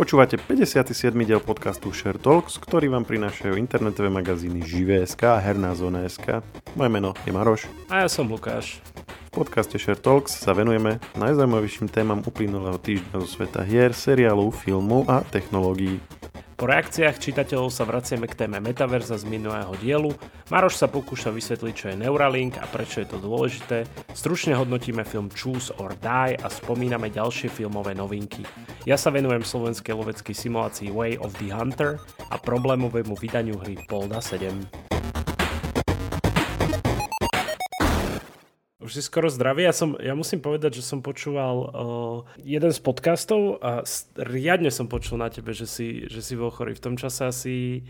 Počúvate 57. diel podcastu Share Talks, ktorý vám prinášajú internetové magazíny Živé.sk a Herná zóna.sk. Moje meno je Maroš. A ja som Lukáš. V podcaste Share Talks sa venujeme najzaujímavejším témam uplynulého týždňa zo sveta hier, seriálov, filmov a technológií. Po reakciách čitateľov sa vraciame k téme metaverza z minulého dielu. Maroš sa pokúša vysvetliť, čo je Neuralink a prečo je to dôležité. Stručne hodnotíme film Choose or Die a spomíname ďalšie filmové novinky. Ja sa venujem slovenskej loveckej simulácii Way of the Hunter a problémovému vydaniu hry Polda 7. Už si skoro zdravý. Ja, som, ja musím povedať, že som počúval uh, jeden z podcastov a riadne som počul na tebe, že si, že si bol chorý. V tom čase asi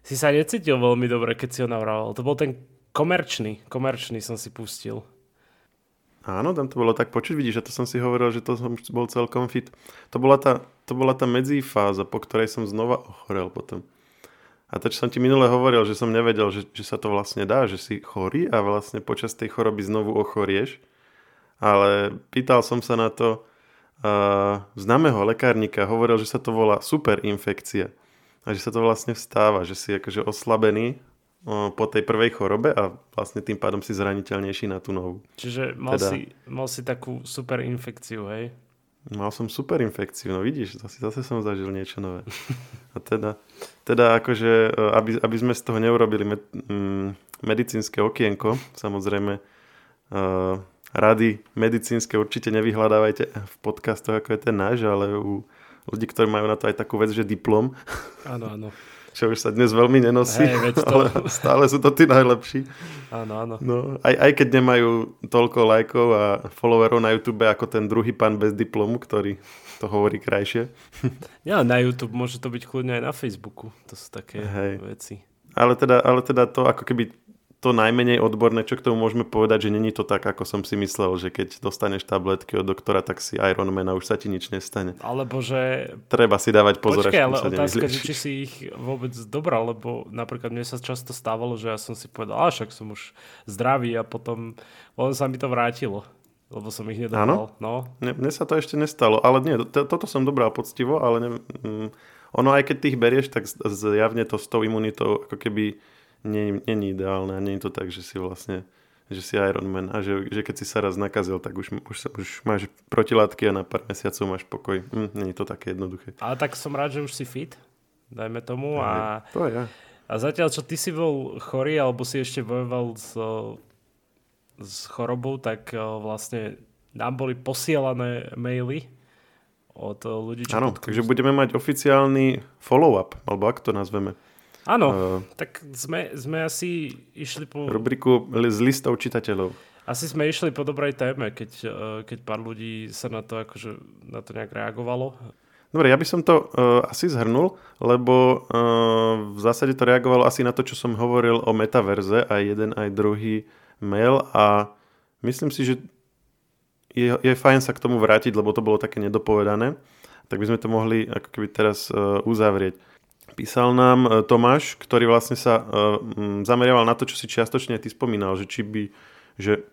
si sa necítil veľmi dobre, keď si ho navrával. To bol ten komerčný, komerčný som si pustil. Áno, tam to bolo tak počuť, vidíš, že to som si hovoril, že to som bol celkom fit. To bola tá, to bola tá medzifáza, po ktorej som znova ochorel potom. A to, čo som ti minule hovoril, že som nevedel, že, že sa to vlastne dá, že si chorý a vlastne počas tej choroby znovu ochorieš. Ale pýtal som sa na to uh, známeho lekárnika, hovoril, že sa to volá superinfekcia. A že sa to vlastne vstáva, že si akože oslabený uh, po tej prvej chorobe a vlastne tým pádom si zraniteľnejší na tú novú. Čiže mal, teda... si, mal si takú superinfekciu, hej? Mal som super infekciu, no vidíš, zase, zase som zažil niečo nové. A teda, teda akože, e, aby, aby sme z toho neurobili med, mm, medicínske okienko, samozrejme, uh, rady medicínske určite nevyhľadávajte v podcastoch, ako je ten náš, ale u ľudí, ktorí majú na to aj takú vec, že diplom. Áno, áno čo už sa dnes veľmi nenosí, hey, to... ale stále sú to tí najlepší. Áno, áno. No, aj, aj keď nemajú toľko lajkov a followerov na YouTube ako ten druhý pán bez diplomu, ktorý to hovorí krajšie. Ja, na YouTube môže to byť kľudne aj na Facebooku. To sú také hey. veci. Ale teda, ale teda to ako keby to najmenej odborné, čo k tomu môžeme povedať, že není to tak, ako som si myslel, že keď dostaneš tabletky od doktora, tak si Ironman a už sa ti nič nestane. Alebo že... Treba si dávať pozor, Počkej, ale otázka, že či si ich vôbec dobral, lebo napríklad mne sa často stávalo, že ja som si povedal, a však som už zdravý a potom, potom sa mi to vrátilo lebo som ich nedobral. Áno? No. Mne, mne sa to ešte nestalo, ale nie, to, toto som dobral poctivo, ale ne, mm, ono aj keď tých berieš, tak zjavne to s tou imunitou ako keby nie, nie je ideálne a nie je to tak, že si vlastne že si Man a že, že keď si sa raz nakazil, tak už, už, už máš protilátky a na pár mesiacov máš pokoj. Hm, nie je to také jednoduché. Ale tak som rád, že už si fit, dajme tomu. A, to je. A zatiaľ, čo ty si bol chorý, alebo si ešte bojoval s, s chorobou, tak vlastne nám boli posielané maily od ľudí, čo Áno, takže budeme mať oficiálny follow-up, alebo ak to nazveme. Áno, uh, tak sme, sme asi išli po... Rubriku z listov čitateľov. Asi sme išli po dobrej téme, keď, uh, keď pár ľudí sa na to, akože, na to nejak reagovalo. Dobre, ja by som to uh, asi zhrnul, lebo uh, v zásade to reagovalo asi na to, čo som hovoril o metaverze, aj jeden, aj druhý mail a myslím si, že je, je fajn sa k tomu vrátiť, lebo to bolo také nedopovedané, tak by sme to mohli ako keby teraz uh, uzavrieť. Písal nám e, Tomáš, ktorý vlastne sa uh, zameriaval na to, čo si čiastočne ty spomínal, že či by, že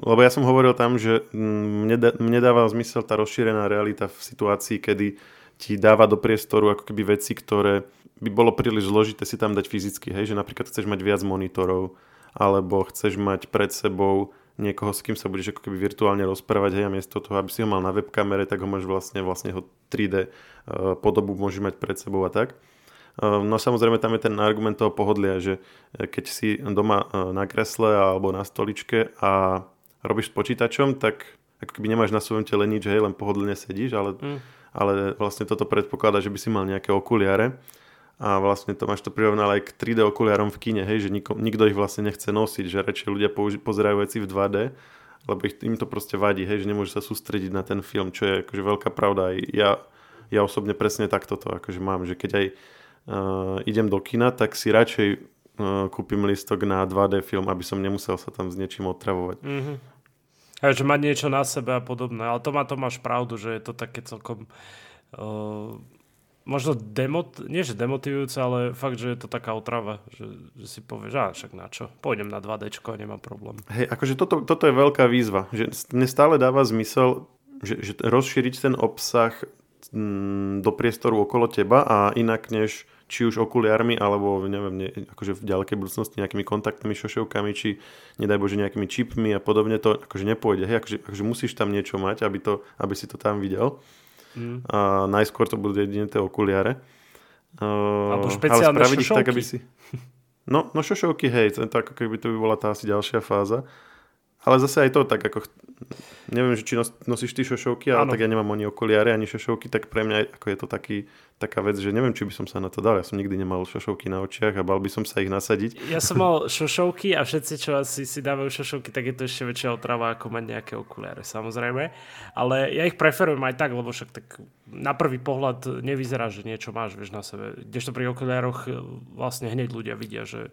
lebo ja som hovoril tam, že mne dáva zmysel tá rozšírená realita v situácii, kedy ti dáva do priestoru ako keby veci, ktoré by bolo príliš zložité si tam dať fyzicky, hej, že napríklad chceš mať viac monitorov, alebo chceš mať pred sebou niekoho, s kým sa budeš ako keby virtuálne rozprávať, hej, a miesto toho, aby si ho mal na webkamere, tak ho máš vlastne, vlastne ho 3D uh, podobu môžeš mať pred sebou a tak. Uh, no samozrejme tam je ten argument toho pohodlia, že eh, keď si doma na kresle alebo na stoličke a robíš s počítačom, tak ako keby nemáš na svojom tele nič, hej, len pohodlne sedíš, ale, mm. ale vlastne toto predpokladá, že by si mal nejaké okuliare a vlastne to máš to prirovnal aj k 3D okuliarom v kine, hej, že nikto, nikto ich vlastne nechce nosiť, že radšej ľudia použi- pozerajú veci v 2D, lebo ich, im to proste vadí, hej, že nemôžu sa sústrediť na ten film, čo je akože veľká pravda. Aj ja, ja osobne presne takto to akože mám, že keď aj uh, idem do kina, tak si radšej uh, kúpim listok na 2D film, aby som nemusel sa tam s niečím otravovať. Mm-hmm. A že mať niečo na sebe a podobné. Ale to má to máš pravdu, že je to také celkom... Uh možno demot, nie že demotivujúce, ale fakt, že je to taká otrava, že, že si povieš, že však na čo, pôjdem na 2D a nemám problém. Hej, akože toto, toto je veľká výzva, že mne dáva zmysel, že, že rozšíriť ten obsah mm, do priestoru okolo teba a inak než či už okuliarmi, alebo neviem, ne, akože v ďalekej budúcnosti nejakými kontaktnými šošovkami, či nedaj Bože nejakými čipmi a podobne, to akože nepôjde. Hej? Akože, akože musíš tam niečo mať, aby, to, aby si to tam videl. Mm. A najskôr to budú jedine tie okuliare. Alebo špeciálne ale šošovky. tak, aby si... No, no šošovky, hej, to, ako keby to by bola tá asi ďalšia fáza. Ale zase aj to tak, ako neviem, že či nos, nosíš ty šošovky, ale ano. tak ja nemám ani okuliare, ani šošovky, tak pre mňa ako je to taký, taká vec, že neviem, či by som sa na to dal. Ja som nikdy nemal šošovky na očiach a bal by som sa ich nasadiť. Ja som mal šošovky a všetci, čo asi si dávajú šošovky, tak je to ešte väčšia otrava, ako mať nejaké okuliare, samozrejme. Ale ja ich preferujem aj tak, lebo však tak na prvý pohľad nevyzerá, že niečo máš vieš, na sebe. Kdežto pri okuliároch vlastne hneď ľudia vidia, že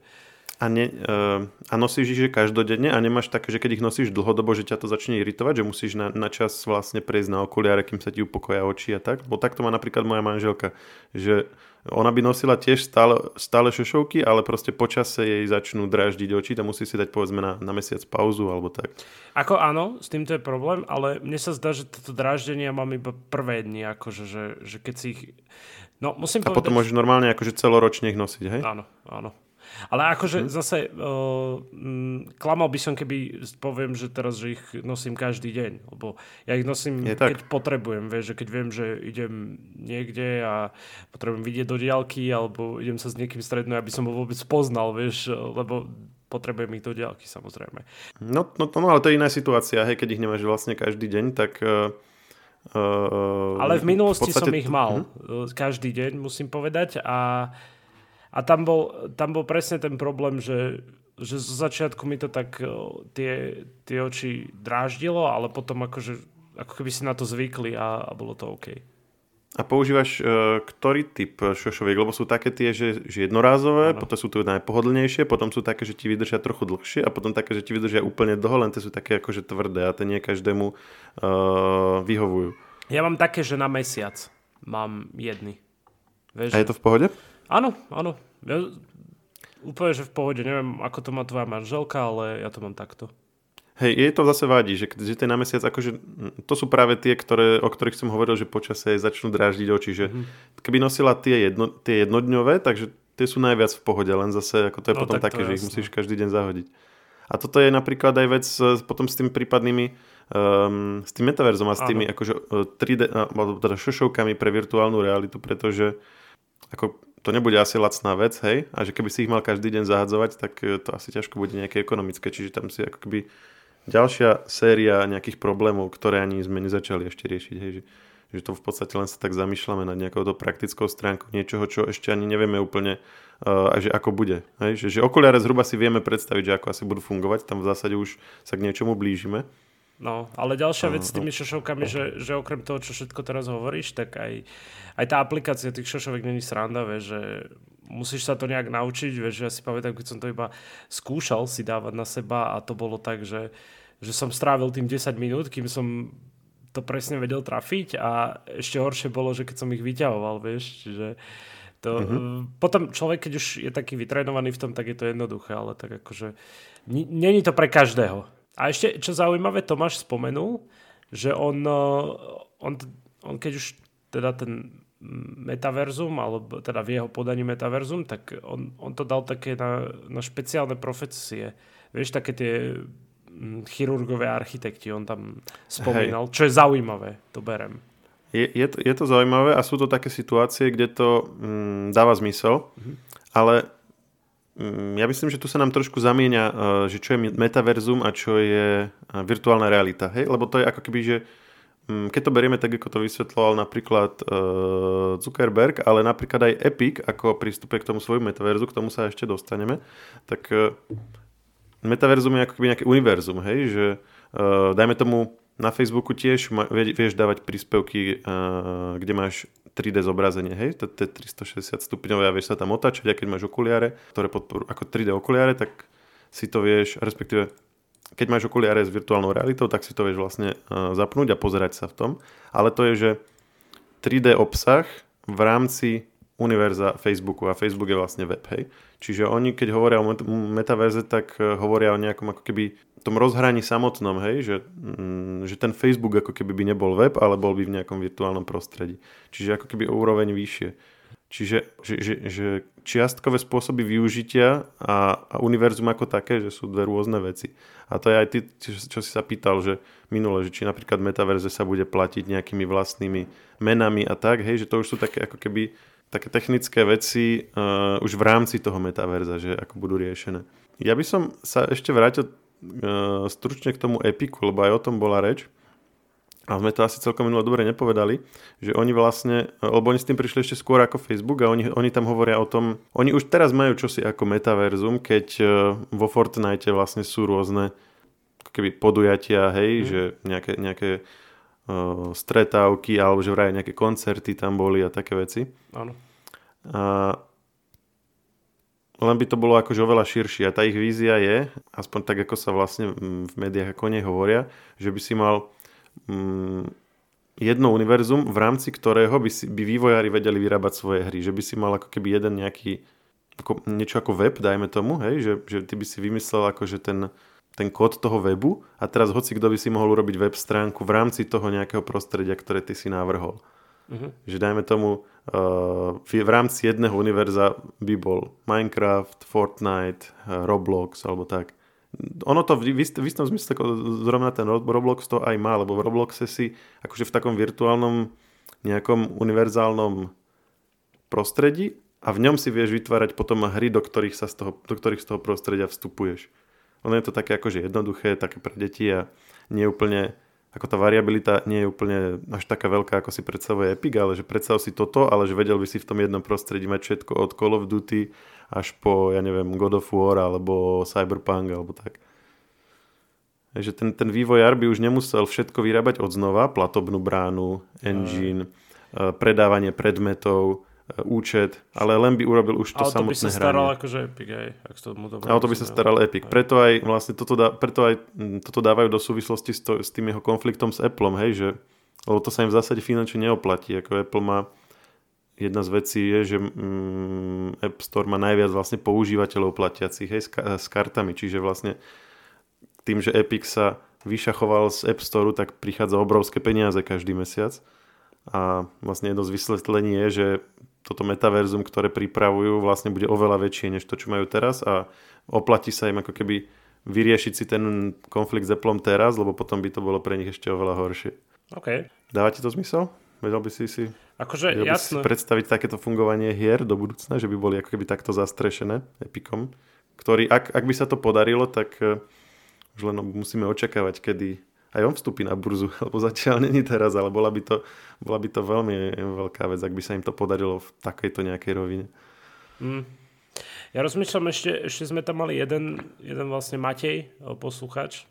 a, ne, uh, a nosíš ich že každodenne a nemáš také, že keď ich nosíš dlhodobo, že ťa to začne iritovať, že musíš na, na čas vlastne prejsť na okuliare, kým sa ti upokoja oči a tak. Bo takto má napríklad moja manželka, že ona by nosila tiež stále, stále šošovky, ale proste počase jej začnú dráždiť oči, tam musí si dať povedzme na, na mesiac pauzu alebo tak. Ako áno, s týmto je problém, ale mne sa zdá, že toto dráždenie mám iba prvé dni, akože, že, že keď si ich... No, musím a povedať... potom môžeš normálne akože celoročne ich nosiť, hej? Áno, áno. Ale akože hmm. zase uh, klamal by som, keby poviem, že teraz, že ich nosím každý deň, lebo ja ich nosím, Je keď tak. potrebujem, vieš, že keď viem, že idem niekde a potrebujem vidieť do diálky, alebo idem sa s niekým stretnúť, aby som ho vôbec poznal, vieš, lebo potrebujem ich do diálky, samozrejme. No, no, no, ale to je iná situácia, hej, keď ich nemáš vlastne každý deň, tak... Uh... Uh, Ale v minulosti v som ich mal uh-huh. každý deň, musím povedať. A a tam bol, tam bol presne ten problém, že, že zo začiatku mi to tak tie, tie oči dráždilo, ale potom akože, ako keby si na to zvykli a, a bolo to OK. A používaš uh, ktorý typ šošoviek? Lebo sú také tie, že, že jednorázové, ano. potom sú tu najpohodlnejšie, potom sú také, že ti vydržia trochu dlhšie a potom také, že ti vydržia úplne dlho, len tie sú také akože tvrdé a tie nie každému uh, vyhovujú. Ja mám také, že na mesiac mám jedny. Vieš, a je to v pohode? Áno, áno. Ja, úplne, že v pohode. Neviem, ako to má tvoja manželka, ale ja to mám takto. Hej, je to zase vadí, že, že ten na mesiac, akože, to sú práve tie, ktoré, o ktorých som hovoril, že počasie začnú dráždiť oči, že mm-hmm. keby nosila tie, jedno, tie jednodňové, takže tie sú najviac v pohode, len zase ako to je no, potom také, že ich musíš každý deň zahodiť. A toto je napríklad aj vec potom s tými prípadnými um, s tým metaverzom a s tými akože 3D, alebo teda šošovkami pre virtuálnu realitu, pretože ako to nebude asi lacná vec, hej, a že keby si ich mal každý deň zahadzovať, tak e, to asi ťažko bude nejaké ekonomické, čiže tam si ako keby ďalšia séria nejakých problémov, ktoré ani sme nezačali ešte riešiť, hej, že, že to v podstate len sa tak zamýšľame nad nejakou to praktickou stránkou niečoho, čo ešte ani nevieme úplne, uh, že ako bude. Hej? Že, že okuliare zhruba si vieme predstaviť, že ako asi budú fungovať, tam v zásade už sa k niečomu blížime. No, ale ďalšia vec s tými šošovkami, že, že okrem toho, čo všetko teraz hovoríš, tak aj, aj tá aplikácia tých šošovek není sranda, vieš, že musíš sa to nejak naučiť, vieš, že ja si pamätám, keď som to iba skúšal si dávať na seba a to bolo tak, že, že som strávil tým 10 minút, kým som to presne vedel trafiť a ešte horšie bolo, že keď som ich vyťahoval, vieš, čiže to, mm-hmm. potom človek, keď už je taký vytrénovaný v tom, tak je to jednoduché, ale tak akože není to pre každého. A ešte, čo zaujímavé, Tomáš spomenul, že on, eh, on, on keď už teda ten metaverzum, alebo teda v jeho podaní metaverzum, tak on, on to dal také na, na špeciálne profesie. Vieš, také tie chirurgové architekti, on tam spomínal, Hej. čo je zaujímavé, to berem. Je, je, to, je to zaujímavé a sú to také situácie, kde to mm, dáva zmysel, mm-hmm. ale Mm, ja myslím, že tu sa nám trošku zamieňa, eh, že čo je metaverzum a čo je eh, virtuálna realita. Hej? Lebo to je ako keby, že mm, keď to berieme tak, ako to vysvetloval napríklad uh, Zuckerberg, ale napríklad aj Epic, ako prístupe k tomu svojmu metaverzu, k tomu sa ešte dostaneme, tak metaverzum je ako keby nejaké univerzum, hej? že dajme tomu na Facebooku tiež vieš dávať príspevky, kde máš 3D zobrazenie, hej, to je 360 stupňové a vieš sa tam otáčať, a keď máš okuliare, ktoré podporujú ako 3D okuliare, tak si to vieš, respektíve keď máš okuliare s virtuálnou realitou, tak si to vieš vlastne zapnúť a pozerať sa v tom. Ale to je, že 3D obsah v rámci univerza Facebooku a Facebook je vlastne web, hej. Čiže oni, keď hovoria o metaverze, tak e, hovoria o nejakom ako keby tom rozhraní samotnom, hej, že, mm, že ten Facebook ako keby by nebol web, ale bol by v nejakom virtuálnom prostredí. Čiže ako keby o úroveň vyššie. Čiže že, že, že čiastkové spôsoby využitia a, a univerzum ako také, že sú dve rôzne veci. A to je aj ty, čo, čo si sa pýtal, že minule, že či napríklad metaverze sa bude platiť nejakými vlastnými menami a tak, hej, že to už sú také ako keby také technické veci uh, už v rámci toho metaverza, že ako budú riešené. Ja by som sa ešte vrátil stručne k tomu Epiku, lebo aj o tom bola reč a sme to asi celkom minule dobre nepovedali, že oni vlastne, lebo oni s tým prišli ešte skôr ako Facebook a oni, oni tam hovoria o tom, oni už teraz majú čosi ako metaverzum, keď e, vo Fortnite vlastne sú rôzne keby podujatia, hej, mm. že nejaké, nejaké uh, stretávky alebo že vraj nejaké koncerty tam boli a také veci. Áno. A len by to bolo akože oveľa širšie a tá ich vízia je, aspoň tak ako sa vlastne v médiách ako hovoria, že by si mal mm, jedno univerzum, v rámci ktorého by, si, by vývojári vedeli vyrábať svoje hry. Že by si mal ako keby jeden nejaký, ako, niečo ako web, dajme tomu, hej, že, že ty by si vymyslel akože ten, ten kód toho webu a teraz hoci kto by si mohol urobiť web stránku v rámci toho nejakého prostredia, ktoré ty si navrhol. Uh-huh. Že dajme tomu, uh, v, v rámci jedného univerza by bol Minecraft, Fortnite, uh, Roblox alebo tak ono to v, v istom zmysle, zrovna ten Roblox to aj má, lebo v Robloxe si akože v takom virtuálnom nejakom univerzálnom prostredí a v ňom si vieš vytvárať potom hry, do ktorých, sa z toho, do ktorých z toho prostredia vstupuješ. Ono je to také akože jednoduché, také pre deti a nie úplne, ako tá variabilita nie je úplne až taká veľká, ako si predstavuje Epic, ale že predstav si toto, ale že vedel by si v tom jednom prostredí mať všetko od Call of Duty až po, ja neviem, God of War alebo Cyberpunk alebo tak. Takže ten, ten vývojár by už nemusel všetko vyrábať od znova, platobnú bránu, engine, uh. predávanie predmetov, účet, ale len by urobil už to ale samotné hranie. to by sa staral akože Epic, aj, ak to mu dobre Ale to by sa staral Epic. Aj. Preto aj vlastne toto, dá, preto aj toto dávajú do súvislosti s, to, s tým jeho konfliktom s Appleom, hej, že lebo to sa im v zásade finančne neoplatí. Ako Apple má jedna z vecí je, že mm, App Store má najviac vlastne používateľov platiacich hej, s, ka- s kartami, čiže vlastne tým, že Epic sa vyšachoval z App Store, tak prichádza obrovské peniaze každý mesiac a vlastne jedno z vysvetlení je, že toto metaverzum, ktoré pripravujú, vlastne bude oveľa väčšie než to, čo majú teraz a oplatí sa im ako keby vyriešiť si ten konflikt s Appleom teraz, lebo potom by to bolo pre nich ešte oveľa horšie. OK. Dáva ti to zmysel? Vedel by si si, akože, vedel by si predstaviť takéto fungovanie hier do budúcna, že by boli ako keby takto zastrešené Epicom, ktorý, ak, ak by sa to podarilo, tak uh, už len musíme očakávať, kedy aj on vstúpi na burzu, lebo zatiaľ není teraz, ale bola by, to, bola by to veľmi veľká vec, ak by sa im to podarilo v takejto nejakej rovine. Mm. Ja rozmýšľam, ešte, ešte sme tam mali jeden, jeden vlastne Matej, posluchač,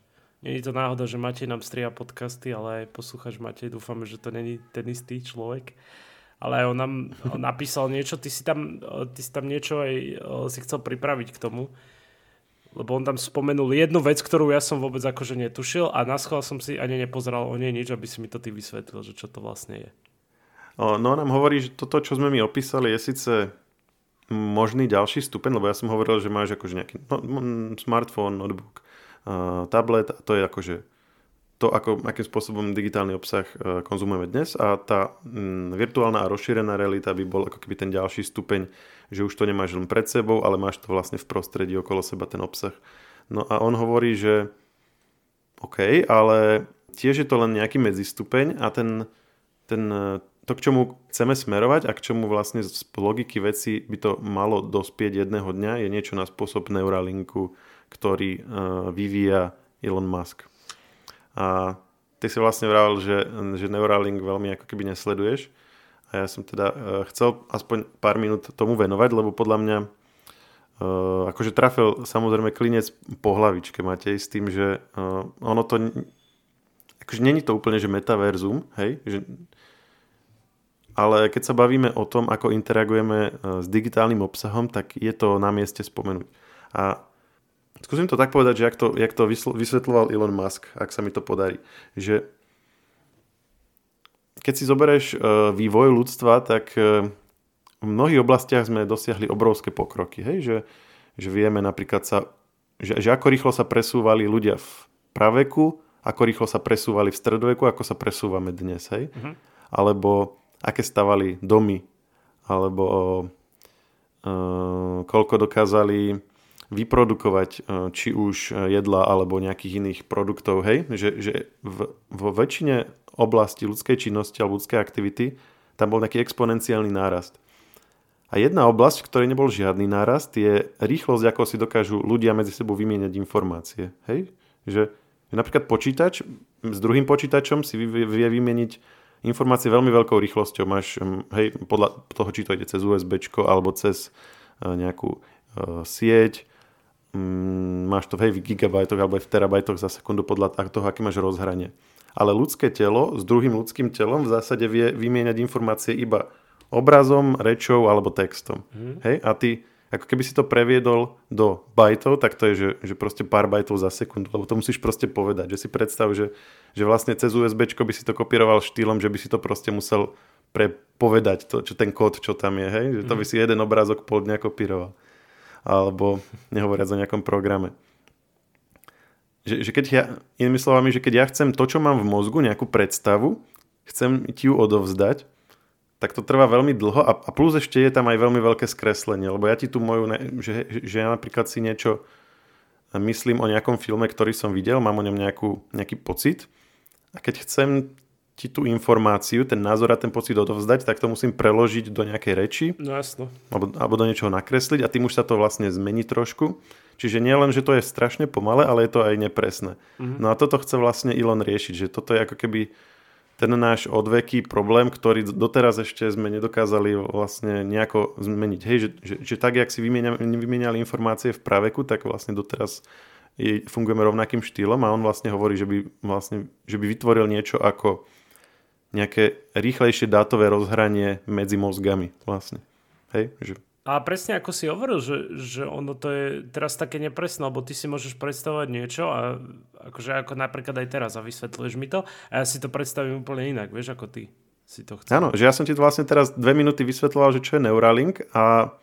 Není to náhoda, že Matej nám stria podcasty, ale aj posluchač Matej, dúfame, že to není ten istý človek. Ale on nám on napísal niečo, ty si, tam, ty si tam niečo aj si chcel pripraviť k tomu. Lebo on tam spomenul jednu vec, ktorú ja som vôbec akože netušil a na som si ani nepozeral o nej nič, aby si mi to ty vysvetlil, že čo to vlastne je. No nám hovorí, že toto, čo sme mi opísali, je síce možný ďalší stupeň, lebo ja som hovoril, že máš akože nejaký no, smartfón, notebook, tablet a to je akože to, ako, akým spôsobom digitálny obsah uh, konzumujeme dnes a tá mm, virtuálna a rozšírená realita by bol ako keby ten ďalší stupeň, že už to nemáš len pred sebou, ale máš to vlastne v prostredí okolo seba ten obsah. No a on hovorí, že OK, ale tiež je to len nejaký medzistupeň a ten, ten, to, k čomu chceme smerovať a k čomu vlastne z logiky veci by to malo dospieť jedného dňa, je niečo na spôsob Neuralinku, ktorý uh, vyvíja Elon Musk. A ty si vlastne vravel, že, že Neuralink veľmi ako keby nesleduješ. A ja som teda uh, chcel aspoň pár minút tomu venovať, lebo podľa mňa uh, akože trafil samozrejme klinec po hlavičke Matej s tým, že uh, ono to akože není to úplne, že metaverzum, hej, že, ale keď sa bavíme o tom, ako interagujeme s digitálnym obsahom, tak je to na mieste spomenúť. A Skúsim to tak povedať, že jak to, jak to vysvetloval Elon Musk, ak sa mi to podarí. Že keď si zoberieš uh, vývoj ľudstva, tak uh, v mnohých oblastiach sme dosiahli obrovské pokroky. Hej? Že, že vieme napríklad sa, že, že ako rýchlo sa presúvali ľudia v praveku, ako rýchlo sa presúvali v stredoveku, ako sa presúvame dnes. Hej? Uh-huh. Alebo aké stavali domy, alebo uh, koľko dokázali vyprodukovať uh, či už jedla alebo nejakých iných produktov. Hej? Že, že v, vo väčšine oblasti ľudskej činnosti alebo ľudskej aktivity tam bol nejaký exponenciálny nárast. A jedna oblasť, v ktorej nebol žiadny nárast, je rýchlosť, ako si dokážu ľudia medzi sebou vymieňať informácie. Hej? Že, že napríklad počítač s druhým počítačom si vie, vymeniť informácie veľmi veľkou rýchlosťou. Máš, hej, podľa toho, či to ide cez USB alebo cez e, nejakú sieť, um, máš to hej, v gigabajtoch alebo v terabajtoch za sekundu podľa toho, aké máš rozhranie. Ale ľudské telo s druhým ľudským telom v zásade vie vymieňať informácie iba obrazom, rečou alebo textom. Mm. Hej? A ty, ako keby si to previedol do bajtov, tak to je, že, že proste pár bajtov za sekundu, lebo to musíš proste povedať. Že si predstav, že, že vlastne cez USB by si to kopíroval štýlom, že by si to proste musel prepovedať, to, čo ten kód, čo tam je. Hej? Že to by mhm. si jeden obrázok pol dňa kopíroval. Alebo nehovoriac o nejakom programe. Že, že keď ja, inými slovami, že keď ja chcem to, čo mám v mozgu, nejakú predstavu, chcem ti ju odovzdať, tak to trvá veľmi dlho a, a plus ešte je tam aj veľmi veľké skreslenie, lebo ja ti tu moju, že, že ja napríklad si niečo myslím o nejakom filme, ktorý som videl, mám o ňom nejakú, nejaký pocit a keď chcem ti tú informáciu, ten názor a ten pocit odovzdať, tak to musím preložiť do nejakej reči. No jasno. Alebo, alebo do niečoho nakresliť a tým už sa to vlastne zmení trošku. Čiže nie len, že to je strašne pomalé, ale je to aj nepresné. Mm-hmm. No a toto chce vlastne Elon riešiť, že toto je ako keby ten náš odveký problém, ktorý doteraz ešte sme nedokázali vlastne nejako zmeniť. Hej, že, že, že tak, jak si vymieniali informácie v praveku, tak vlastne doteraz je, fungujeme rovnakým štýlom a on vlastne hovorí, že by, vlastne, že by vytvoril niečo ako nejaké rýchlejšie dátové rozhranie medzi mozgami vlastne. Hej, že a presne ako si hovoril, že, že ono to je teraz také nepresné, lebo ty si môžeš predstavovať niečo a akože ako napríklad aj teraz a vysvetľuješ mi to a ja si to predstavím úplne inak, vieš, ako ty si to chcel. Áno, že ja som ti vlastne teraz dve minúty vysvetľoval, že čo je Neuralink a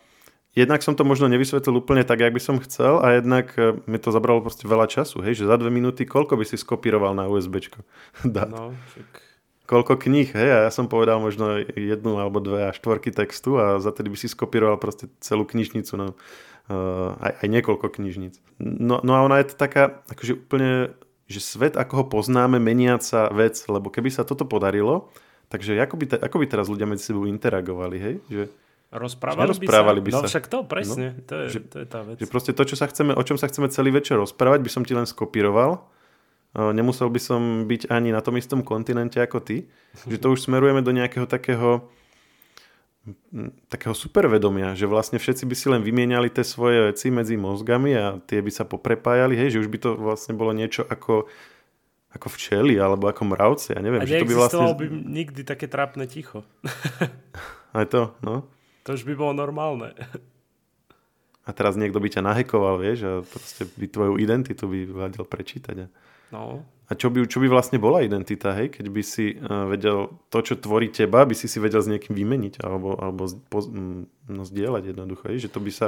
jednak som to možno nevysvetlil úplne tak, jak by som chcel a jednak e, mi to zabralo proste veľa času, hej, že za dve minúty koľko by si skopíroval na USBčko dát. No, však koľko kníh, hej, a ja som povedal možno jednu alebo dve a štvorky textu a za tedy by si skopíroval proste celú knižnicu, no, uh, aj, aj niekoľko knižnic. No, no a ona je to taká, akože úplne, že svet, ako ho poznáme, meniaca vec, lebo keby sa toto podarilo, takže ako by, te, ako by teraz ľudia medzi sebou interagovali, hej, že Rozprávali, rozprávali by, sa? by no sa. No však to, presne, no, to, je, že, to je tá vec. Že proste to, čo sa chceme, o čom sa chceme celý večer rozprávať, by som ti len skopíroval nemusel by som byť ani na tom istom kontinente ako ty. Že to už smerujeme do nejakého takého takého supervedomia, že vlastne všetci by si len vymieniali tie svoje veci medzi mozgami a tie by sa poprepájali, hej, že už by to vlastne bolo niečo ako ako včeli, alebo ako mravci, ja neviem. A že to by vlastne... by nikdy také trápne ticho. Aj to, no. To už by bolo normálne. A teraz niekto by ťa nahekoval, vieš, a proste by tvoju identitu by vedel prečítať. A... No. A čo by, čo by vlastne bola identita, hej? Keď by si uh, vedel to, čo tvorí teba, by si si vedel s niekým vymeniť alebo, alebo po, no, zdieľať jednoducho, hej? Že to by sa,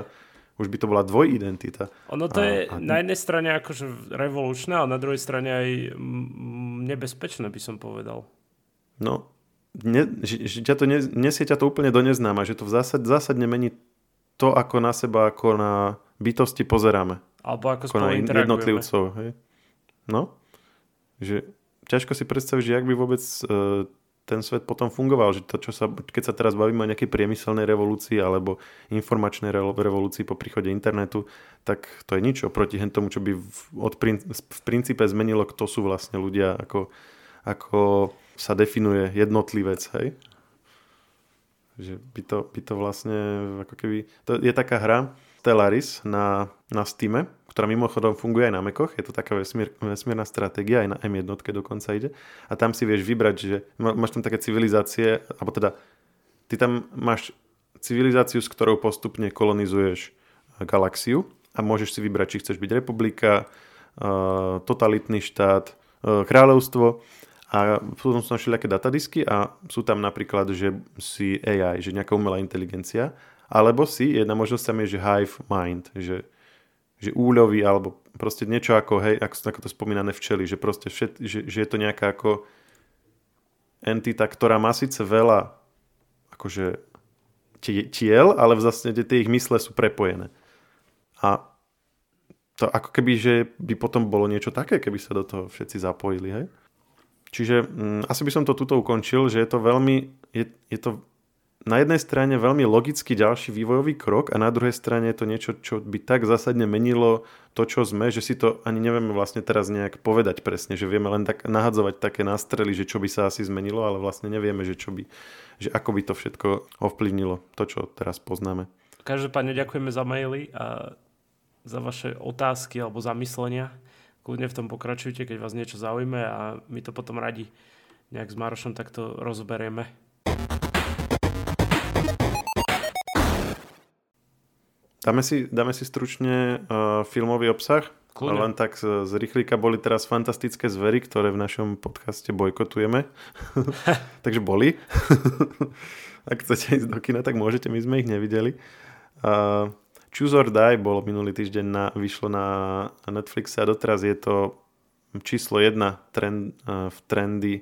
už by to bola dvojidentita. Ono to a, je a... na jednej strane akože revolučné, a na druhej strane aj nebezpečné, by som povedal. No, ne, že, že ťa to ne, nesie ťa to úplne do neznáma, že to v zásad, zásadne mení to, ako na seba, ako na bytosti pozeráme. Alebo ako, ako na jednotlivcov. Hej? No, že ťažko si predstaviť, že jak by vôbec uh, ten svet potom fungoval, že to, čo sa, keď sa teraz bavíme o nejakej priemyselnej revolúcii alebo informačnej revolúcii po príchode internetu, tak to je nič oproti tomu, čo by v, od, v princípe zmenilo, kto sú vlastne ľudia, ako, ako sa definuje jednotlivec, hej? Že by to, by to vlastne, ako keby, to je taká hra, Stellaris na, na Steam, ktorá mimochodom funguje aj na Macoch, je to taká vesmír, vesmírna stratégia, aj na M1 dokonca ide. A tam si vieš vybrať, že máš tam také civilizácie, alebo teda ty tam máš civilizáciu, s ktorou postupne kolonizuješ eh, galaxiu a môžeš si vybrať, či chceš byť republika, eh, totalitný štát, eh, kráľovstvo A potom sú tam všelijaké datadisky a sú tam napríklad, že si AI, že nejaká umelá inteligencia, alebo si, jedna možnosť tam je, že hive mind, že, že úľový, alebo proste niečo ako, hej, ako, ako to spomínané včely, že proste všet, že, že je to nejaká ako entita, ktorá má síce veľa akože tiel, ale vlastne tie ich mysle sú prepojené. A to ako keby, že by potom bolo niečo také, keby sa do toho všetci zapojili, hej? Čiže mm, asi by som to tuto ukončil, že je to veľmi, je, je to na jednej strane veľmi logický ďalší vývojový krok a na druhej strane je to niečo, čo by tak zásadne menilo to, čo sme, že si to ani nevieme vlastne teraz nejak povedať presne, že vieme len tak nahadzovať také nástrely, že čo by sa asi zmenilo, ale vlastne nevieme, že čo by, že ako by to všetko ovplyvnilo, to, čo teraz poznáme. Každopádne ďakujeme za maily a za vaše otázky alebo zamyslenia kľudne v tom pokračujte, keď vás niečo zaujme a my to potom radi nejak s Marošom takto rozberieme. Dáme si, dáme si stručne uh, filmový obsah. Kľudne. Len tak z, z rýchlika boli teraz fantastické zvery, ktoré v našom podcaste bojkotujeme. Takže boli. Ak chcete ísť do kina, tak môžete, my sme ich nevideli. Uh, Choose or Die bolo minulý týždeň, na, vyšlo na Netflixe a doteraz je to číslo jedna trend, uh, v trendy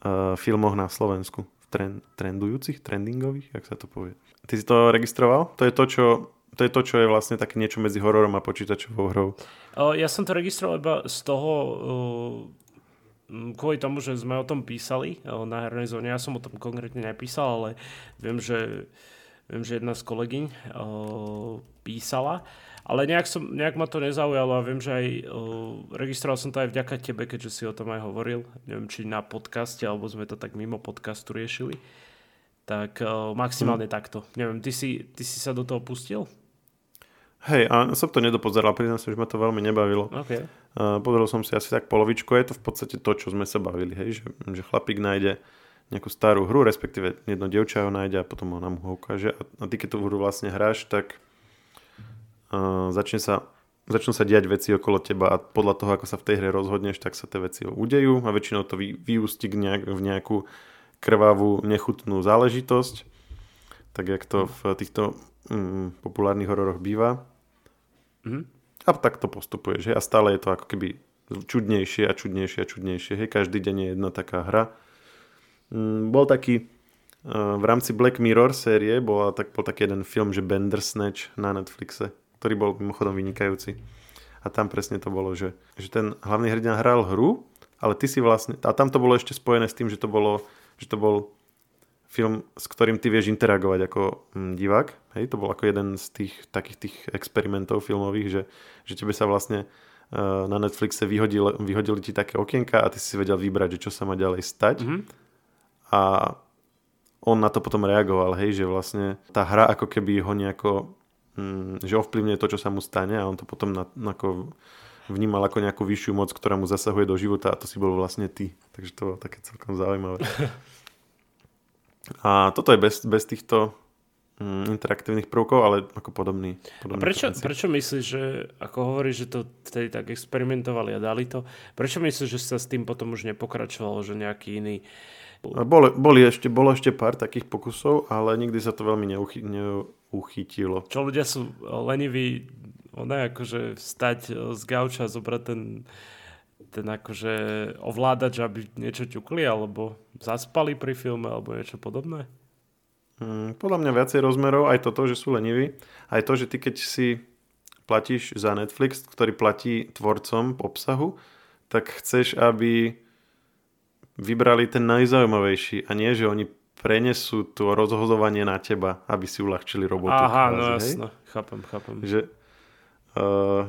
uh, filmoch na Slovensku. V trend, trendujúcich, trendingových, jak sa to povie. Ty si to registroval? To je to, čo, to je to, čo je vlastne také niečo medzi hororom a počítačovou hrou. Ja som to registroval iba z toho, kvôli tomu, že sme o tom písali na hernej zóne. Ja som o tom konkrétne nepísal, ale viem, že Viem, že jedna z kolegyň písala, ale nejak, som, nejak ma to nezaujalo a viem, že aj uh, registroval som to aj vďaka tebe, keďže si o tom aj hovoril. Neviem, či na podcaste, alebo sme to tak mimo podcastu riešili. Tak uh, maximálne hmm. takto. Neviem, ty si, ty si sa do toho pustil? Hej, a som to nedopozeral, priznám sa, že ma to veľmi nebavilo. Okay. Uh, pozrel som si asi tak polovičku, je to v podstate to, čo sme sa bavili, hej, že, že chlapík nájde nejakú starú hru, respektíve jedno dievča ho nájde a potom ho nám ho ukáže. A, a ty keď tú hru vlastne hráš, tak uh, začne sa, začnú sa diať veci okolo teba a podľa toho, ako sa v tej hre rozhodneš, tak sa tie veci udejú a väčšinou to vy, vyústi nejak, v nejakú krvavú, nechutnú záležitosť. Tak jak to v týchto mm, populárnych hororoch býva. Mm-hmm. A tak to postupuje, že? A stále je to ako keby čudnejšie a čudnejšie a čudnejšie. Hej, každý deň je jedna taká hra Mm, bol taký uh, v rámci Black Mirror série bola, tak, bol taký jeden film, že Bandersnatch na Netflixe, ktorý bol mimochodom vynikajúci. A tam presne to bolo, že, že ten hlavný hrdina hral hru, ale ty si vlastne, a tam to bolo ešte spojené s tým, že to bolo, že to bol film, s ktorým ty vieš interagovať ako hm, divák. Hej, to bol ako jeden z tých takých tých experimentov filmových, že, že tebe sa vlastne uh, na Netflixe vyhodil, vyhodili ti také okienka a ty si vedel vybrať, že čo sa má ďalej stať. Mm-hmm a on na to potom reagoval, hej, že vlastne tá hra ako keby ho nejako, mm, že ovplyvňuje to, čo sa mu stane a on to potom na, ako vnímal ako nejakú vyššiu moc, ktorá mu zasahuje do života a to si bol vlastne ty. Takže to bolo také celkom zaujímavé. A toto je bez, bez týchto mm, interaktívnych prvkov, ale ako podobný. podobný a prečo, prečo myslíš, že ako hovoríš, že to vtedy tak experimentovali a dali to, prečo myslíš, že sa s tým potom už nepokračovalo, že nejaký iný boli, boli ešte, bolo ešte pár takých pokusov, ale nikdy sa to veľmi neuchy, neuchytilo. Čo ľudia sú leniví, ona akože vstať z gauča a zobrať ten, ten akože ovládač, aby niečo ťukli, alebo zaspali pri filme, alebo niečo podobné? Hmm, podľa mňa viacej rozmerov, aj toto, že sú leniví, aj to, že ty keď si platíš za Netflix, ktorý platí tvorcom obsahu, tak chceš, aby vybrali ten najzaujímavejší a nie, že oni prenesú to rozhodovanie na teba, aby si uľahčili robotu. Aha, kvázi, no jasno, chápem, chápem. Že,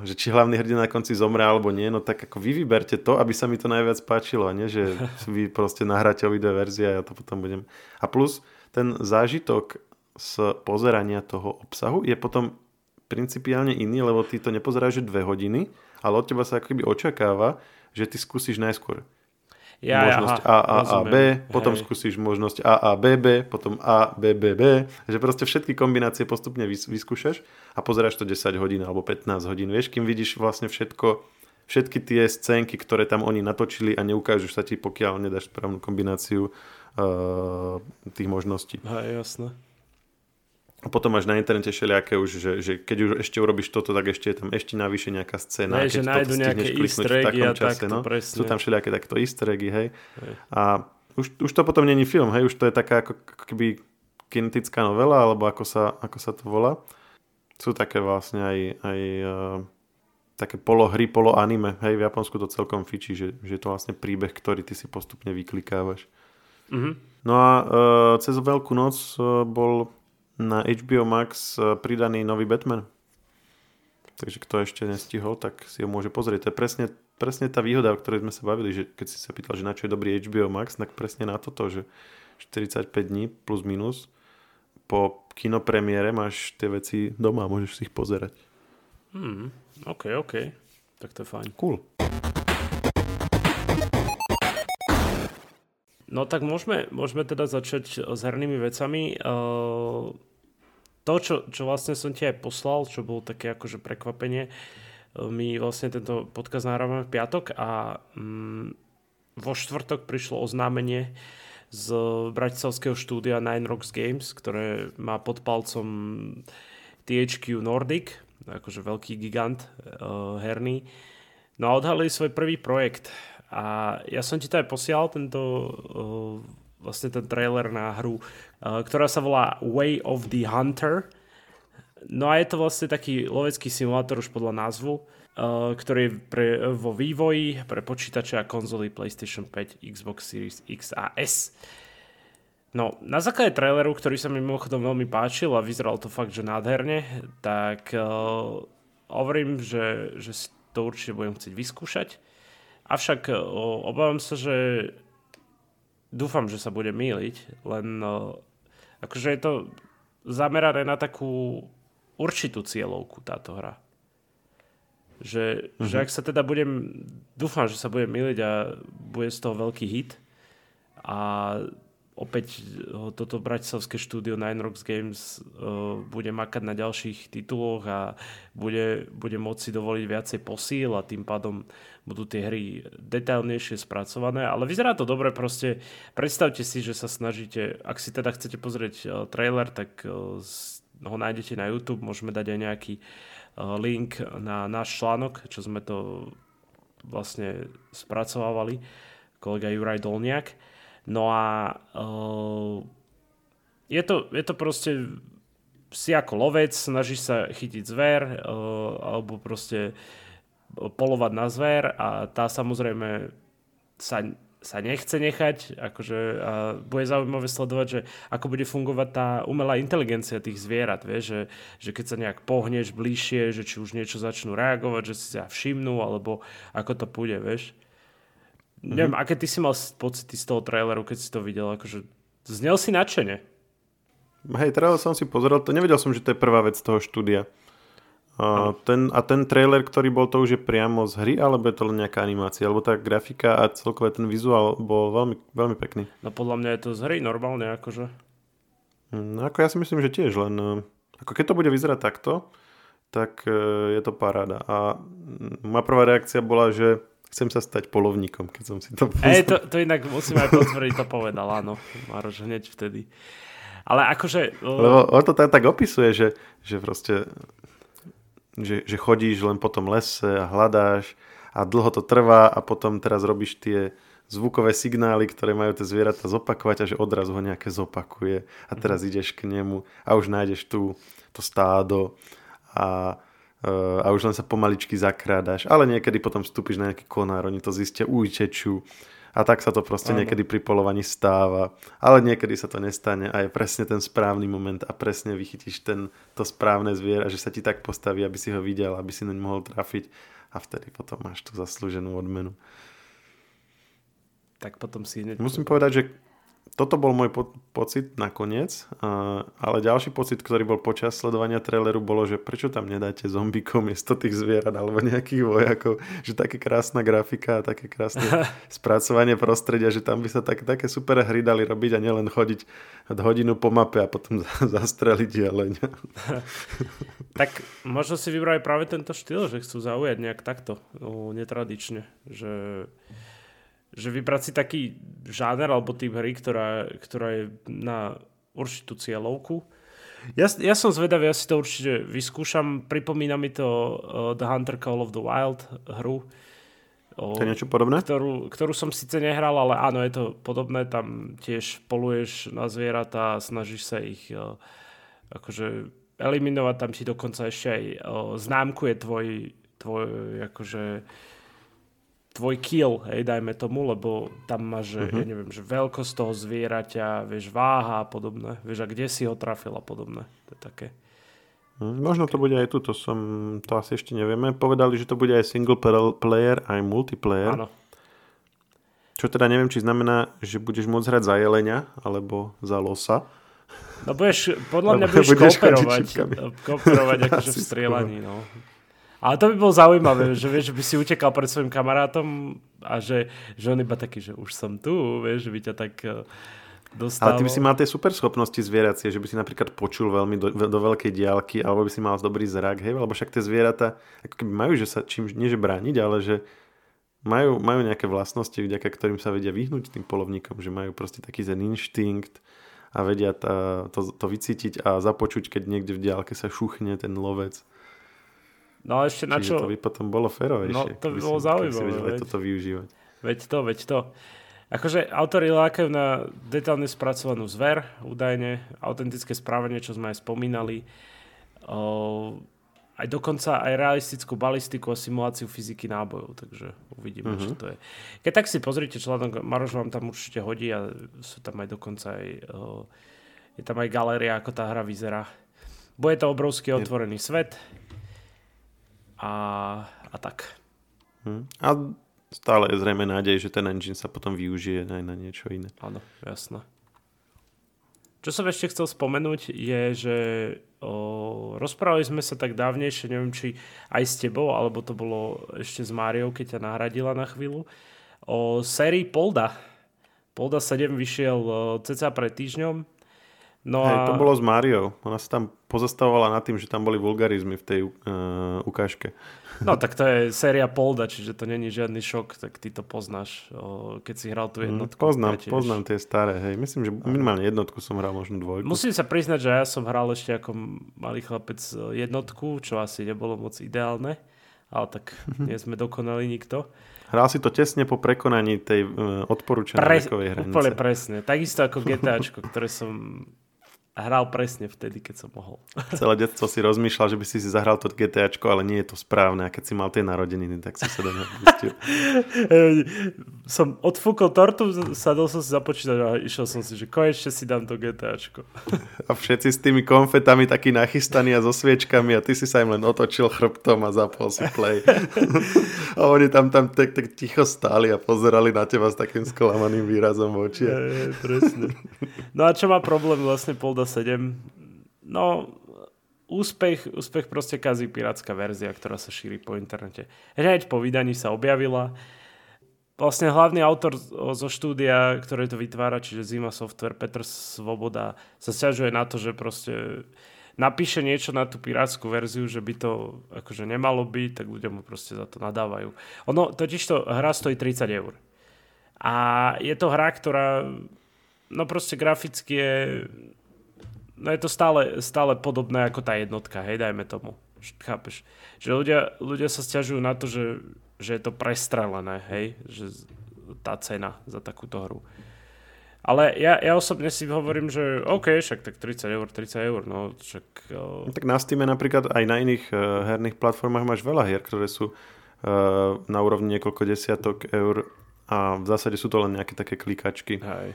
že či hlavný hrdina na konci zomre alebo nie, no tak ako vy vyberte to, aby sa mi to najviac páčilo a nie, že vy proste nahráte obidve verzie a ja to potom budem... A plus ten zážitok z pozerania toho obsahu je potom principiálne iný, lebo ty to nepozeráš dve hodiny, ale od teba sa akoby očakáva, že ty skúsiš najskôr ja, možnosť aha, A, A, A, B, potom hej. skúsiš možnosť A, A, B, B, potom A, B, B, B, že proste všetky kombinácie postupne vys- vyskúšaš a pozeráš to 10 hodín alebo 15 hodín, vieš, kým vidíš vlastne všetko, všetky tie scénky, ktoré tam oni natočili a neukážu sa ti, pokiaľ nedáš správnu kombináciu uh, tých možností. Hej, jasné. A potom máš na internete všelijaké už, že, že keď už ešte urobíš toto, tak ešte je tam ešte navyše nejaká scéna. Ne, že nájdu nejaké easter eggy a čase, takto, no. presne. Sú tam všelijaké takto easter eggy, hej. hej. A už, už to potom není film, hej, už to je taká ako keby kinetická novela, alebo ako sa, ako sa to volá. Sú také vlastne aj, aj uh, také polo-hry, polo-anime. Hej, v Japonsku to celkom fičí, že, že je to vlastne príbeh, ktorý ty si postupne vyklikávaš. Mm-hmm. No a uh, cez Veľkú noc uh, bol na HBO Max e, pridaný nový Batman. Takže kto ešte nestihol, tak si ho môže pozrieť. To je presne, presne tá výhoda, o ktorej sme sa bavili, že keď si sa pýtal, že na čo je dobrý HBO Max, tak presne na toto, že 45 dní plus minus po kinopremiére máš tie veci doma a môžeš si ich pozerať. Hmm, OK, OK. Tak to je fajn. Cool. No tak môžeme, môžeme teda začať s hernými vecami. Uh, to, čo, čo vlastne som ti aj poslal, čo bolo také akože prekvapenie, uh, my vlastne tento podcast nahrávame v piatok a um, vo štvrtok prišlo oznámenie z bratislavského štúdia Nine Rocks Games, ktoré má pod palcom THQ Nordic, akože veľký gigant uh, herný. No a odhalili svoj prvý projekt a ja som ti to aj posial, tento vlastne ten trailer na hru, ktorá sa volá Way of the Hunter. No a je to vlastne taký lovecký simulátor už podľa názvu, ktorý je pre, vo vývoji pre počítače a konzoly PlayStation 5, Xbox Series X a S. No, na základe traileru, ktorý sa mi mimochodom veľmi páčil a vyzeral to fakt, že nádherne, tak uh, hovorím, že, že si to určite budem chcieť vyskúšať. Avšak obávam sa, že dúfam, že sa bude míliť, len akože je to zamerané na takú určitú cieľovku táto hra. Že, mm-hmm. že ak sa teda budem, dúfam, že sa budem míliť a bude z toho veľký hit a opäť eh, toto bratislavské štúdio Nine Rocks Games uh, bude makať na ďalších tituloch a bude, bude môcť si dovoliť viacej posíl a tým pádom budú tie hry detailnejšie spracované, ale vyzerá to dobre, proste predstavte si, že sa snažíte, ak si teda chcete pozrieť uh, trailer, tak ho nájdete na YouTube, môžeme dať aj nejaký link na náš článok, čo sme to vlastne spracovávali, kolega Juraj Dolniak. No a uh, je, to, je to proste si ako lovec, snažíš sa chytiť zver uh, alebo proste polovať na zver a tá samozrejme sa, sa nechce nechať, akože a bude zaujímavé sledovať, že ako bude fungovať tá umelá inteligencia tých zvierat, vieš, že, že keď sa nejak pohneš bližšie, že či už niečo začnú reagovať, že si sa všimnú, alebo ako to pôjde, vieš. Mm-hmm. Neviem, aké ty si mal pocity z toho traileru, keď si to videl? Akože, znel si nadšene. Hej, trailer som si pozrel, to nevedel som, že to je prvá vec toho štúdia. A ten, a ten trailer, ktorý bol, to už je priamo z hry, alebo je to len nejaká animácia? Alebo tá grafika a celkové ten vizuál bol veľmi, veľmi pekný. No podľa mňa je to z hry normálne, akože. No ako ja si myslím, že tiež, len e, ako keď to bude vyzerať takto, tak e, je to paráda. A moja prvá reakcia bola, že chcem sa stať polovníkom, keď som si to pozrel. Ej, to, to inak musím aj potvrdiť, to povedal, áno. Maroš hneď vtedy. Ale akože... Lebo on to tak, tak opisuje, že, že proste že, že chodíš len po tom lese a hľadáš a dlho to trvá a potom teraz robíš tie zvukové signály, ktoré majú tie zvieratá zopakovať a že odrazu ho nejaké zopakuje a teraz ideš k nemu a už nájdeš tu to stádo a a už len sa pomaličky zakrádaš, ale niekedy potom vstúpiš na nejaký konár, oni to zistia, ujčečú a tak sa to proste Áno. niekedy pri polovaní stáva, ale niekedy sa to nestane a je presne ten správny moment a presne vychytíš ten, to správne zviera, že sa ti tak postaví, aby si ho videl, aby si naň mohol trafiť a vtedy potom máš tú zaslúženú odmenu. Tak potom si. Musím povedať, že toto bol môj po- pocit nakoniec, uh, ale ďalší pocit, ktorý bol počas sledovania traileru, bolo, že prečo tam nedáte zombíkov miesto tých zvierat alebo nejakých vojakov, že také krásna grafika a také krásne spracovanie prostredia, že tam by sa tak, také super hry dali robiť a nielen chodiť hodinu po mape a potom zastreliť jeleň. tak možno si vybrali práve tento štýl, že chcú zaujať nejak takto, no, netradične, že že vybrať si taký žáner alebo typ hry, ktorá, ktorá je na určitú cieľovku. Ja, ja som zvedavý, ja si to určite vyskúšam. Pripomína mi to uh, The Hunter Call of the Wild hru. Uh, to je niečo podobné? Ktorú, ktorú som síce nehral, ale áno, je to podobné. Tam tiež poluješ na zvieratá a snažíš sa ich uh, akože eliminovať. Tam ti dokonca ešte aj uh, známkuje tvoj, tvoj akože tvoj kill, hej, dajme tomu, lebo tam máš, uh-huh. ja neviem, že veľkosť toho zvieraťa, vieš, váha a podobné, vieš, a kde si ho trafil a podobné. To je také. Hm, možno to bude aj tu, to som, to asi ešte nevieme. Povedali, že to bude aj single player, aj multiplayer. Áno. Čo teda neviem, či znamená, že budeš môcť hrať za jelenia, alebo za losa. No budeš, podľa mňa budeš, budeš kooperovať, kooperovať akože v strieľaní, no. Ale to by bolo zaujímavé, že vieš, že by si utekal pred svojim kamarátom a že, že on iba taký, že už som tu, vieš, že by ťa tak dostal. Ale ty by si mal tie super schopnosti zvieracie, že by si napríklad počul veľmi do, do veľkej diálky, alebo by si mal dobrý zrak, hej, lebo však tie zvieratá ako majú, že sa čím, nie že brániť, ale že majú, majú nejaké vlastnosti, vďaka ktorým sa vedia vyhnúť tým polovníkom, že majú proste taký ten inštinkt a vedia tá, to, to vycítiť a započuť, keď niekde v diálke sa šuchne ten lovec. No a ešte na čo... to by potom bolo férovejšie. No to by bolo zaujímavé. Veď, toto využívať. Veď to, veď to. Akože autori lákajú na detálne spracovanú zver, údajne, autentické správanie, čo sme aj spomínali. O, aj dokonca aj realistickú balistiku a simuláciu fyziky nábojov, takže uvidíme, uh-huh. čo to je. Keď tak si pozrite článok, Maroš vám tam určite hodí a sú tam aj dokonca aj, o, je tam aj galéria, ako tá hra vyzerá. Bude to obrovský otvorený svet, a, a tak. Hm. A stále je zrejme nádej, že ten engine sa potom využije aj na niečo iné. Áno, jasné. Čo som ešte chcel spomenúť je, že o, rozprávali sme sa tak dávnejšie, neviem či aj s tebou, alebo to bolo ešte s Máriou, keď ťa nahradila na chvíľu, o sérii Polda. Polda 7 vyšiel cca pred týždňom No Hej, a... to bolo s Máriou. Ona sa tam pozastavovala nad tým, že tam boli vulgarizmy v tej uh, ukážke. No tak to je séria Polda, čiže to není žiadny šok, tak ty to poznáš, o, keď si hral tú mhm, jednotku. Mm, poznám, tiež... poznám tie staré, hej. Myslím, že minimálne jednotku som hral, možno dvojku. Musím sa priznať, že ja som hral ešte ako malý chlapec e, jednotku, čo asi nebolo moc ideálne, ale tak nie sme dokonali nikto. Hral si to tesne po prekonaní tej uh, odporúčanej Pre, vekovej hranice. Úplne presne. Takisto ako GTAčko, ktoré som hral presne vtedy, keď som mohol. Celé detstvo si rozmýšľal, že by si si zahral to GTAčko, ale nie je to správne. A keď si mal tie narodeniny, tak si sa do neho pustil. som odfúkol tortu, sadol som si za počítač a išiel som si, že konečne si dám to GTAčko. a všetci s tými konfetami takí nachystaní a so sviečkami a ty si sa im len otočil chrbtom a zapol si play. a oni tam, tam tak, tak ticho stáli a pozerali na teba s takým sklamaným výrazom v oči. presne. No a čo má problém vlastne Paul 7. No, úspech, úspech proste kazí pirátska verzia, ktorá sa šíri po internete. Hneď po vydaní sa objavila. Vlastne hlavný autor zo štúdia, ktoré to vytvára, čiže Zima Software, Petr Svoboda, sa stiažuje na to, že proste napíše niečo na tú pirátsku verziu, že by to akože nemalo byť, tak ľudia mu proste za to nadávajú. Ono, totiž to hra stojí 30 eur. A je to hra, ktorá no proste graficky je no je to stále, stále podobné ako tá jednotka, hej, dajme tomu. Chápeš? Že ľudia, ľudia sa stiažujú na to, že, že je to prestrelené, hej, že tá cena za takúto hru. Ale ja, ja osobne si hovorím, že OK, však tak 30 eur, 30 eur, no však... Uh... tak na Steam napríklad aj na iných uh, herných platformách máš veľa hier, ktoré sú uh, na úrovni niekoľko desiatok eur a v zásade sú to len nejaké také klikačky. Hej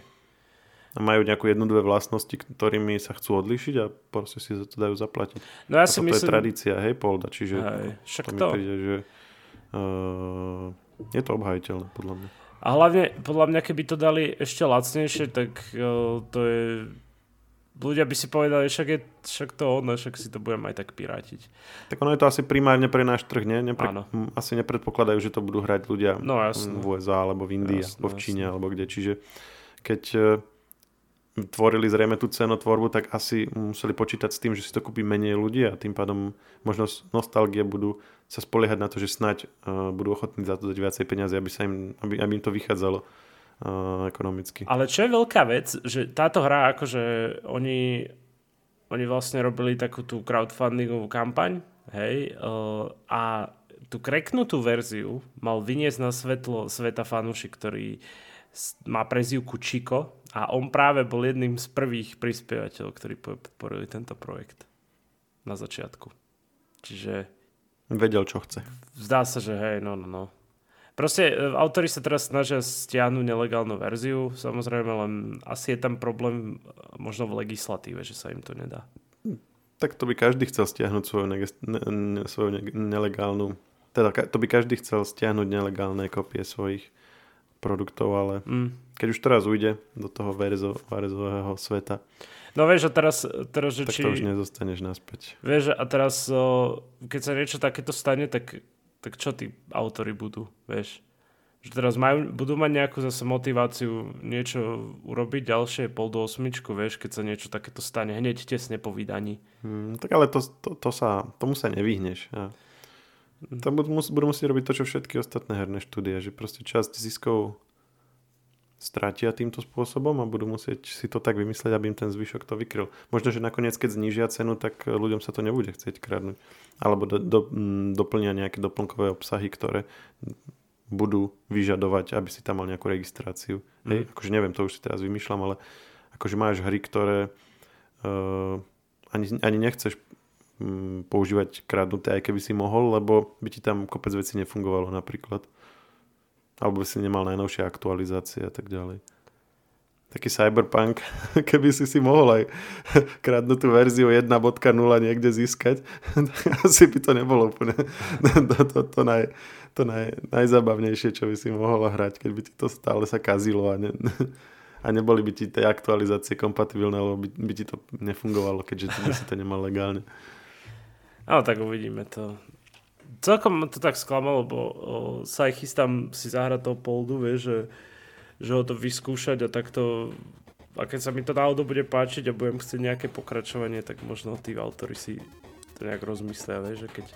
a majú nejakú jednu, dve vlastnosti, ktorými sa chcú odlišiť a proste si za to dajú zaplatiť. No ja si a myslím... je tradícia, hej, Polda, čiže hej, však to, to. mi príde, že uh, je to obhajiteľné, podľa mňa. A hlavne, podľa mňa, keby to dali ešte lacnejšie, tak uh, to je... Ľudia by si povedali, však, je, však to ono, však si to budem aj tak pirátiť. Tak ono je to asi primárne pre náš trh, nie? Nepre... Áno. Asi nepredpokladajú, že to budú hrať ľudia no, v USA alebo v Indii, jasne, alebo v Číne, jasne. alebo kde. Čiže keď tvorili zrejme tú cenotvorbu, tak asi museli počítať s tým, že si to kúpi menej ľudí a tým pádom možno nostalgie budú sa spoliehať na to, že snať uh, budú ochotní za to dať viacej peniazy, aby, sa im, aby, aby im to vychádzalo uh, ekonomicky. Ale čo je veľká vec, že táto hra, akože oni, oni vlastne robili takú tú crowdfundingovú kampaň, hej, uh, a tú kreknutú verziu mal vyniesť na svetlo sveta fanúšik, ktorý má prezivku Chico a on práve bol jedným z prvých prispievateľov, ktorí podporili tento projekt na začiatku. Čiže... Vedel, čo chce. Zdá sa, že hej, no, no, no. Proste e, autori sa teraz snažia stiahnuť nelegálnu verziu, samozrejme, len asi je tam problém e, možno v legislatíve, že sa im to nedá. Tak to by každý chcel stiahnuť svoju, ne- ne- svoju ne- nelegálnu... Teda to by každý chcel stiahnuť nelegálne kopie svojich produktov, ale mm. keď už teraz ujde do toho verzo, verzového sveta, No vieš, a teraz, teraz že tak či... to už nezostaneš naspäť. Vieš, a teraz, keď sa niečo takéto stane, tak, tak čo tí autory budú, vieš? Že teraz majú, budú mať nejakú zase motiváciu niečo urobiť ďalšie, pol do osmičku, vieš, keď sa niečo takéto stane, hneď tesne po vydaní. Hmm, tak ale to, to, to sa, tomu sa nevyhneš. Ja. To budú, budú musieť robiť to, čo všetky ostatné herné štúdie, že proste časť ziskov stratia týmto spôsobom a budú musieť si to tak vymyslieť, aby im ten zvyšok to vykryl. Možno, že nakoniec, keď znížia cenu, tak ľuďom sa to nebude chcieť kradnúť. Alebo do, do, doplnia nejaké doplnkové obsahy, ktoré budú vyžadovať, aby si tam mal nejakú registráciu. Mm. Hej, akože neviem, to už si teraz vymýšľam, ale akože máš hry, ktoré uh, ani, ani nechceš Mm, používať kradnuté, aj keby si mohol, lebo by ti tam kopec veci nefungovalo napríklad. Alebo by si nemal najnovšie aktualizácie a tak ďalej. Taký cyberpunk, keby si si mohol aj kradnutú verziu 1.0 niekde získať, asi by to nebolo úplne to, to, to, naj, to naj, najzabavnejšie, čo by si mohol hrať, keď by ti to stále sa kazilo a ne, a neboli by ti tie aktualizácie kompatibilné, lebo by, by ti to nefungovalo, keďže by si to nemal legálne. Ale tak uvidíme to. Celkom to tak sklamalo, lebo o, sa aj chystám si zahrať toho poldu, vieš, že, že ho to vyskúšať a takto a keď sa mi to náhodou bude páčiť a budem chcieť nejaké pokračovanie, tak možno tí autory si to nejak rozmyslia, vieš, že keď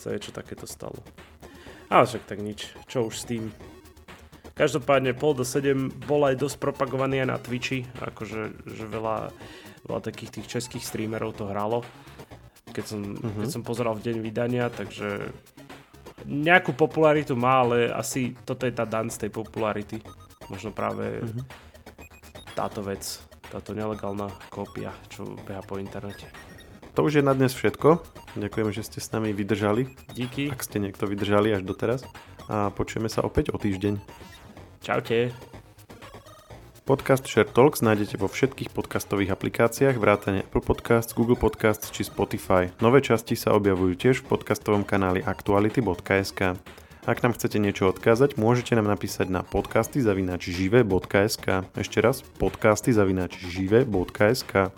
sa niečo takéto stalo. Ale však tak nič, čo už s tým. Každopádne pol do 7 bol aj dosť propagovaný aj na Twitchi, akože že veľa, veľa takých tých českých streamerov to hralo keď som, uh-huh. keď som pozeral v deň vydania, takže nejakú popularitu má, ale asi toto je tá dan z tej popularity. Možno práve uh-huh. táto vec, táto nelegálna kópia, čo beha po internete. To už je na dnes všetko. Ďakujem, že ste s nami vydržali. Díky. Ak ste niekto vydržali až doteraz. A počujeme sa opäť o týždeň. Čaute. Podcast Share Talks nájdete vo všetkých podcastových aplikáciách vrátane Apple Podcasts, Google Podcasts či Spotify. Nové časti sa objavujú tiež v podcastovom kanáli aktuality.sk. Ak nám chcete niečo odkázať, môžete nám napísať na podcasty zavinač žive.sk. Ešte raz, podcasty zavinač žive.sk.